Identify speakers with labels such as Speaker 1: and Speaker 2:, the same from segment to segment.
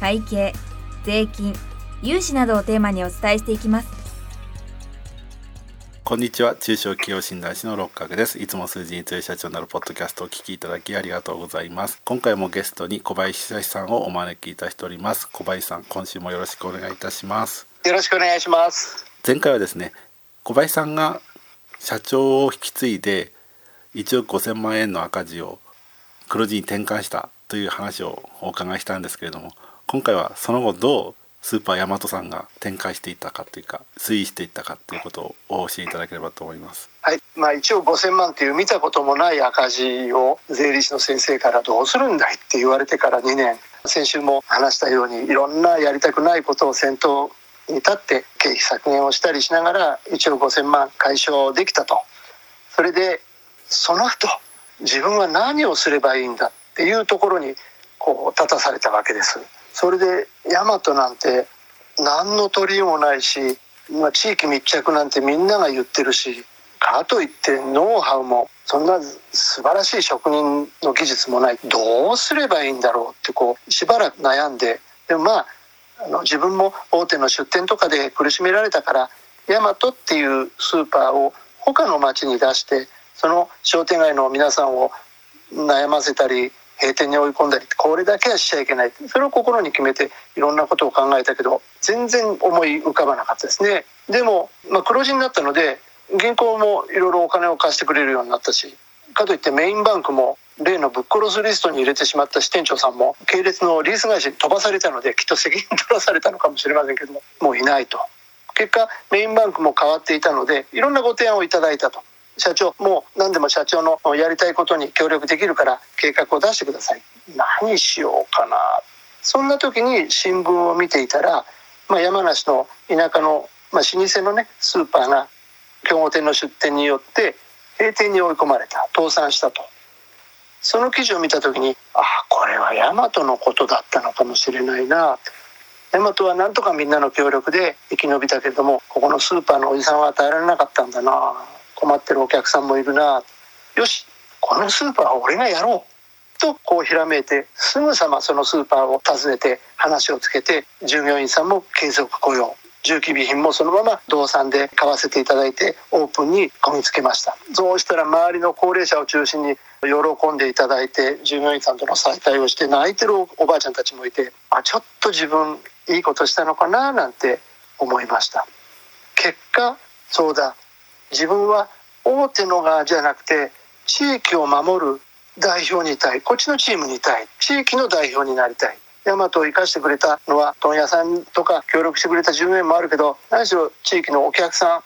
Speaker 1: 会計税金融資などをテーマにお伝えしていきます。
Speaker 2: こんにちは。中小企業診断士の六角です。いつも数字に強い社長になるポッドキャストをお聞きいただきありがとうございます。今回もゲストに小林久志さんをお招きいたしております。小林さん今週もよろしくお願いいたします。
Speaker 3: よろしくお願いします。
Speaker 2: 前回はですね小林さんが社長を引き継いで1億5000万円の赤字を黒字に転換したという話をお伺いしたんですけれども今回はその後どうスーパーヤマトさんが展開していたかというか推移していったかということをお教えいただければと思います。
Speaker 3: はい、まあ1億5000万っていう見たこともない赤字を税理士の先生からどうするんだいって言われてから2年先週も話したようにいろんなやりたくないことを先頭に立って経費削減をしたりしながら1億5000万解消できたとそれでその後自分は何をすればいいんだっていうところにこう立たされたわけです。それで大和なんて何の取りもないし、まあ、地域密着なんてみんなが言ってるしかといってノウハウもそんな素晴らしい職人の技術もない。どうすればいいんだろうってこうしばらく悩んででもまああの自分も大手の出店とかで苦しめられたから大和っていうスーパーを他の町に出してその商店街の皆さんを悩ませたり閉店に追い込んだりこれだけはしちゃいけない。それを心に決めていろんなことを考えたけど全然思い浮かばなかったですね。でも、まあ、黒字になったので銀行もいろいろお金を貸してくれるようになったしかといってメインバンクも例のぶっ殺すリストに入れてしまった支店長さんも系列のリース会社に飛ばされたのできっと責任取らされたのかもしれませんけどももういないと。結果メインバンクも変わっていたのでいろんなご提案をいただいたと。社長もう何でも社長のやりたいことに協力できるから計画を出してください。何しようかな。そんな時に新聞を見ていたら、まあ、山梨の田舎の、まあ、老舗のねスーパーが競合店の出店によって閉店に追い込まれた。倒産したと。その記事を見た時にああこれは大和のことだったのかもしれないな。大和はなんとかみんなの協力で生き延びたけれどもここのスーパーのおじさんは与えられなかったんだな。困ってるお客さんもいるな。よしこのスーパーは俺がやろう。とこうひらめいてすぐさまそのスーパーを訪ねて話をつけて従業員さんも継続雇用。重機備品もそのまま動産で買わせていただいてオープンにこぎつけました。そうしたら周りの高齢者を中心に喜んでいただいて従業員さんとの再会をして泣いてるおばあちゃんたちもいてあちょっと自分いいことしたのかななんて思いました。結果そうだ。自分は大手の側じゃなくて地域を守る代表にいたい。こっちのチームにいたい。地域の代表になりたい。大和を生かしてくれたのは問屋さんとか協力してくれた従業員もあるけど何しろ地域のお客さん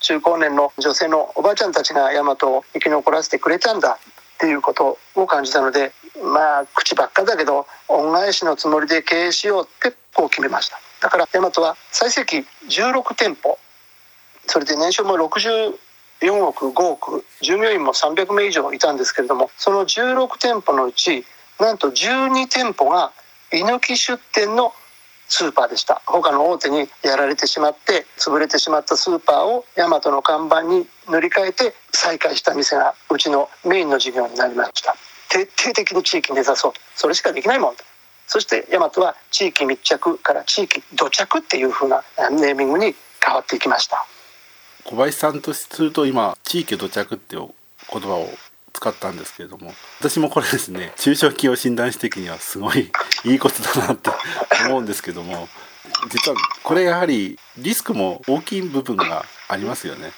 Speaker 3: 中高年の女性のおばあちゃんたちが大和を生き残らせてくれたんだっていうことを感じたのでまあ口ばっかだけど恩返しのつもりで経営しようってこう決めました。だから大和は最盛期16店舗それで年商も64億5億従業員も300名以上いたんですけれどもその16店舗のうちなんと12店舗が居抜き出店のスーパーでした。他の大手にやられてしまって潰れてしまったスーパーを大和の看板に塗り替えて再開した店がうちのメインの事業になりました。徹底的に地域目指そう。それしかできないもんそして大和は地域密着から地域土着っていう風なネーミングに変わっていきました。
Speaker 2: 小林さんとすると今地域土着っていう言葉を使ったんですけれども私もこれですね 中小企業診断士的にはすごいいいことだなって思うんですけども実はこれやはりリスクも大きい部分がありますよね。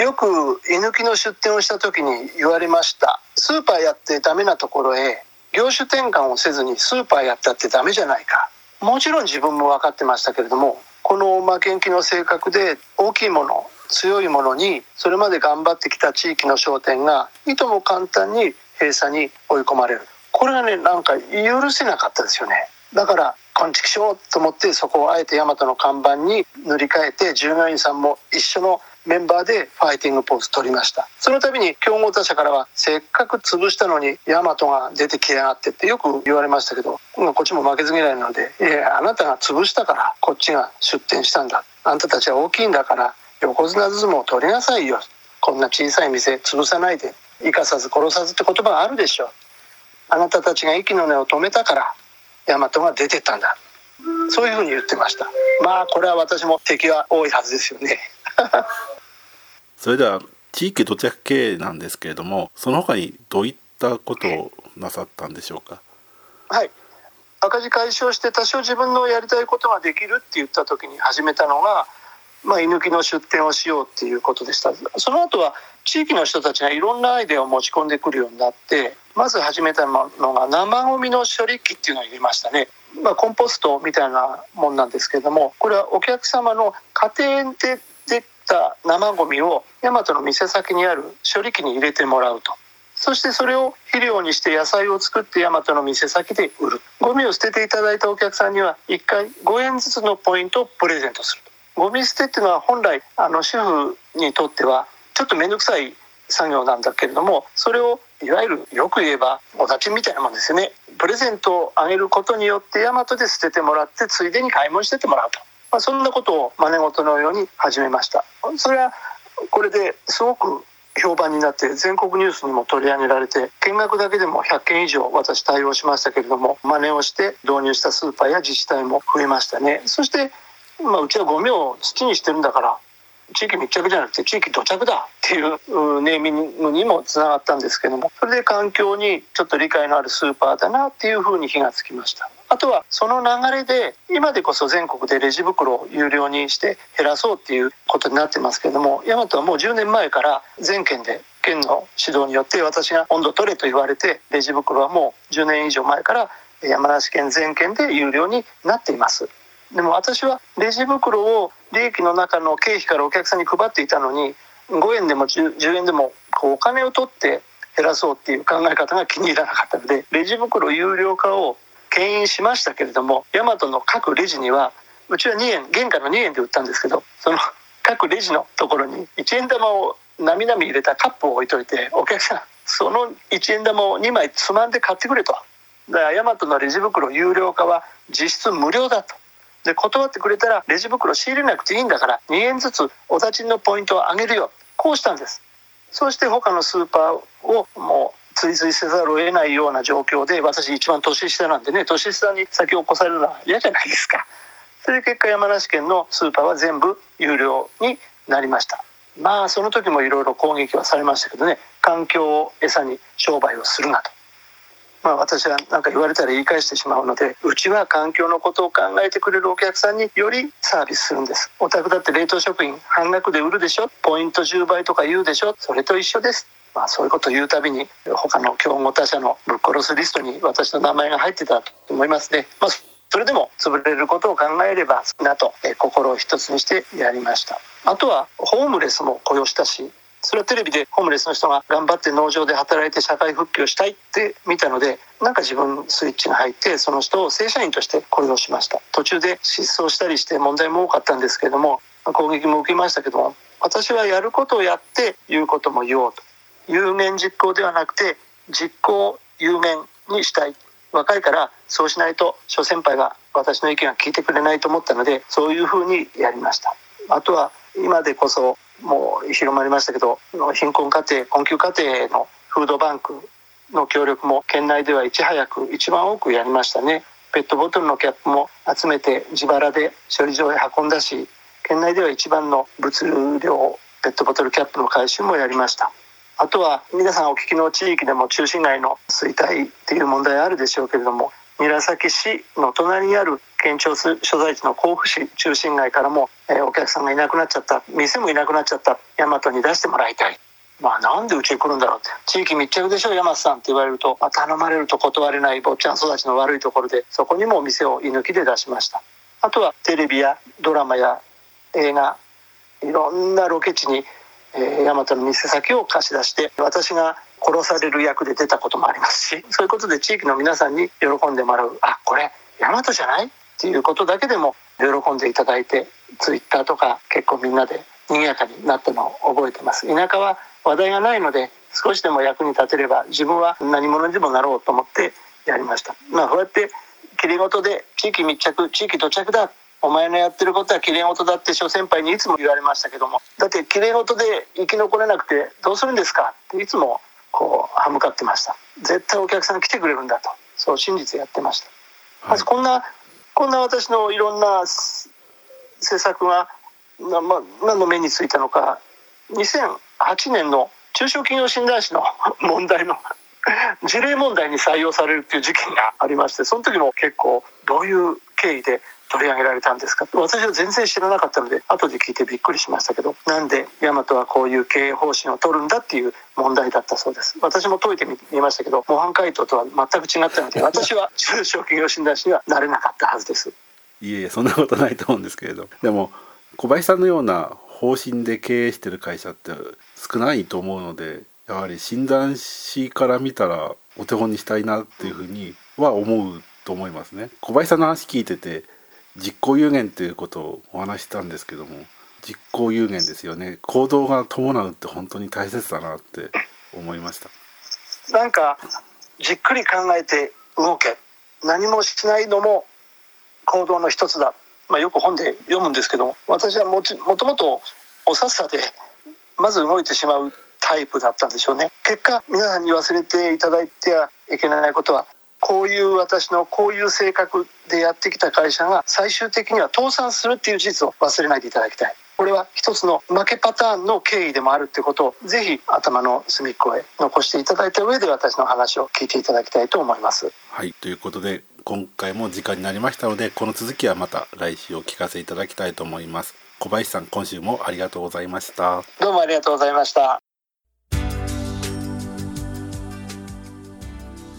Speaker 3: よく居抜きの出店をした時に言われましたスーパーやってダメなところへ業種転換をせずにスーパーやったってダメじゃないかもちろん自分も分かってましたけれどもこの負けん気の性格で大きいもの強いものにそれまで頑張ってきた地域の商店がいとも簡単に閉鎖に追い込まれる。これはねなんか許せなかったですよね。だから昆虫しようと思ってそこをあえて大和の看板に塗り替えて従業員さんも一緒のメンバーでファイティングポーズ取りました。その度に競合他社からはせっかく潰したのにヤマトが出てきやがってってよく言われましたけどこっちも負けず嫌いなので「いやあなたが潰したからこっちが出店したんだ。あんたたちは大きいんだから横綱相撲を取りなさいよ。こんな小さい店潰さないで生かさず殺さずって言葉があるでしょ。あなたたちが息の根を止めたからヤマトが出てったんだ。そういうふうに言ってました。まあこれは私も敵は多いはずですよね。
Speaker 2: それでは地域土着経営なんですけれどもその他にどういったことをなさったんでしょうか？
Speaker 3: はい。赤字解消して多少自分のやりたいことができるって言った時に始めたのが、まあ、居抜きの出店をしようっていうことでした。その後は地域の人たちがいろんなアイデアを持ち込んでくるようになってまず始めたのが生ゴミの処理機っていうのを入れましたね。まあ、コンポストみたいなもんなんですけどもこれはお客様の家庭で出た生ゴミを大和の店先にある処理機に入れてもらうと。そしてそれを肥料にして野菜を作って大和の店先で売る。ゴミを捨てていただいたお客さんには1回5円ずつのポイントをプレゼントする。ゴミ捨てっていうのは本来あの主婦にとってはちょっと面倒くさい作業なんだけれどもそれをいわゆるよく言えばお立ちみたいなもんですよね。プレゼントをあげることによって大和で捨ててもらってついでに買い物しててもらうと、まあ、そんなことを真似事のように始めました。それはこれですごく評判になって全国ニュースにも取り上げられて見学だけでも100件以上私対応しましたけれども真似をして導入したスーパーや自治体も増えましたね。そして、まあ、うちはゴミを土にしてるんだから地域密着じゃなくて地域土着だっていうネーミングにもつながったんですけどもそれで環境にちょっと理解のあるスーパーだなっていうふうに火がつきました。あとはその流れで今でこそ全国でレジ袋を有料にして減らそうっていうことになってますけども大和はもう10年前から全県で県の指導によって私が温度取れと言われてレジ袋はもう10年以上前から山梨県全県で有料になっています。でも私はレジ袋を利益の中の経費からお客さんに配っていたのに5円でも 10, 10円でもこうお金を取って減らそうっていう考え方が気に入らなかったのでレジ袋有料化を牽引しましたけれどもヤマトの各レジにはうちは2円原価の2円で売ったんですけどその各レジのところに1円玉をなみなみ入れたカップを置いといてお客さんその1円玉を2枚つまんで買ってくれと。だからヤマトのレジ袋有料化は実質無料だと。で断ってくれたらレジ袋仕入れなくていいんだから2円ずつお立ちのポイントを上げるよこうしたんです。そして他のスーパーをもう追随せざるを得ないような状況で私一番年下なんでね年下に先を越されるのは嫌じゃないですか。それで結果山梨県のスーパーは全部有料になりました。まあその時もいろいろ攻撃はされましたけどね環境を餌に商売をするなと。まあ、私は何か言われたら言い返してしまうのでうちは環境のことを考えてくれるお客さんによりサービスするんです。お宅だって冷凍食品半額で売るでしょ？ポイント10倍とか言うでしょ？それと一緒です。まあ、そういうことを言うたびに他の競合他社のぶっ殺すリストに私の名前が入ってたと思いますね、まあ、それでも潰れることを考えればなと心を一つにしてやりました。あとはホームレスも雇用したしそれはテレビでホームレスの人が頑張って農場で働いて社会復帰をしたいって見たのでなんか自分スイッチが入ってその人を正社員として雇用しました。途中で失踪したりして問題も多かったんですけれども攻撃も受けましたけども私はやることをやって言うことも言おうと。有言実行ではなくて実行有言にしたい若いからそうしないと諸先輩が私の意見が聞いてくれないと思ったのでそういうふうにやりました。あとは今でこそもう広まりましたけど貧困家庭困窮家庭のフードバンクの協力も県内ではいち早く一番多くやりましたね。ペットボトルのキャップも集めて自腹で処理場へ運んだし県内では一番の物流量ペットボトルキャップの回収もやりました。あとは皆さんお聞きの地域でも中心街の衰退っていう問題あるでしょうけれども韮崎市の隣にある県庁所在地の甲府市中心街からも、えー、お客さんがいなくなっちゃった。店もいなくなっちゃった。大和に出してもらいたい。まあなんでうちに来るんだろうって。地域密着でしょ大和さんって言われると、まあ、頼まれると断れない坊ちゃん育ちの悪いところでそこにも店を居抜きで出しました。あとはテレビやドラマや映画いろんなロケ地に、えー、大和の店先を貸し出して私が殺される役で出たこともありますしそういうことで地域の皆さんに喜んでもらう。あこれ大和じゃない？っていうことだけでも喜んでいただいてツイッターとか結構みんなで賑やかになったのを覚えてます。田舎は話題がないので少しでも役に立てれば自分は何者にでもなろうと思ってやりました。まあこうやってきれい事で地域密着地域土着だお前のやってることはきれい事だって諸先輩にいつも言われましたけども。だってきれい事で生き残れなくてどうするんですか？っていつもこう歯向かってました。絶対お客さん来てくれるんだと。そう信じてやってました、まずこんなこんな私のいろんな施策が、まあ、何の目についたのか。2008年の中小企業診断士の 問題の事例問題に採用されるっていう事件がありましてその時も結構どういう経緯で取り上げられたんですか？私は全然知らなかったので後で聞いてびっくりしましたけどなんで大和はこういう経営方針を取るんだっていう問題だったそうです。私も解いてみましたけど模範解答とは全く違ったので 私は中小企業診断士にはなれなかったはずです。
Speaker 2: いえそんなことないと思うんですけれど。でも小林さんのような方針で経営してる会社って少ないと思うのでやはり診断士から見たらお手本にしたいなっていうふうには思うと思いますね。小林さんの話聞いてて実行有限ということをお話したんですけども実行有限ですよね。行動が伴うって本当に大切だなって思いました。
Speaker 3: なんかじっくり考えて動け。何もしないのも行動の一つだ、まあ、よく本で読むんですけど私はももともとおさっさでまず動いてしまうタイプだったんでしょうね。結果皆さんに忘れていただいてはいけないことはこういう私のこういう性格でやってきた会社が最終的には倒産するっていう事実を忘れないでいただきたい。これは一つの負けパターンの経緯でもあるってことをぜひ頭の隅っこへ残していただいた上で私の話を聞いていただきたいと思います。
Speaker 2: はいということで今回も時間になりましたのでこの続きはまた来週お聞かせいただきたいと思います。小林さん今週もありがとうございました。
Speaker 3: どうもありがとうございました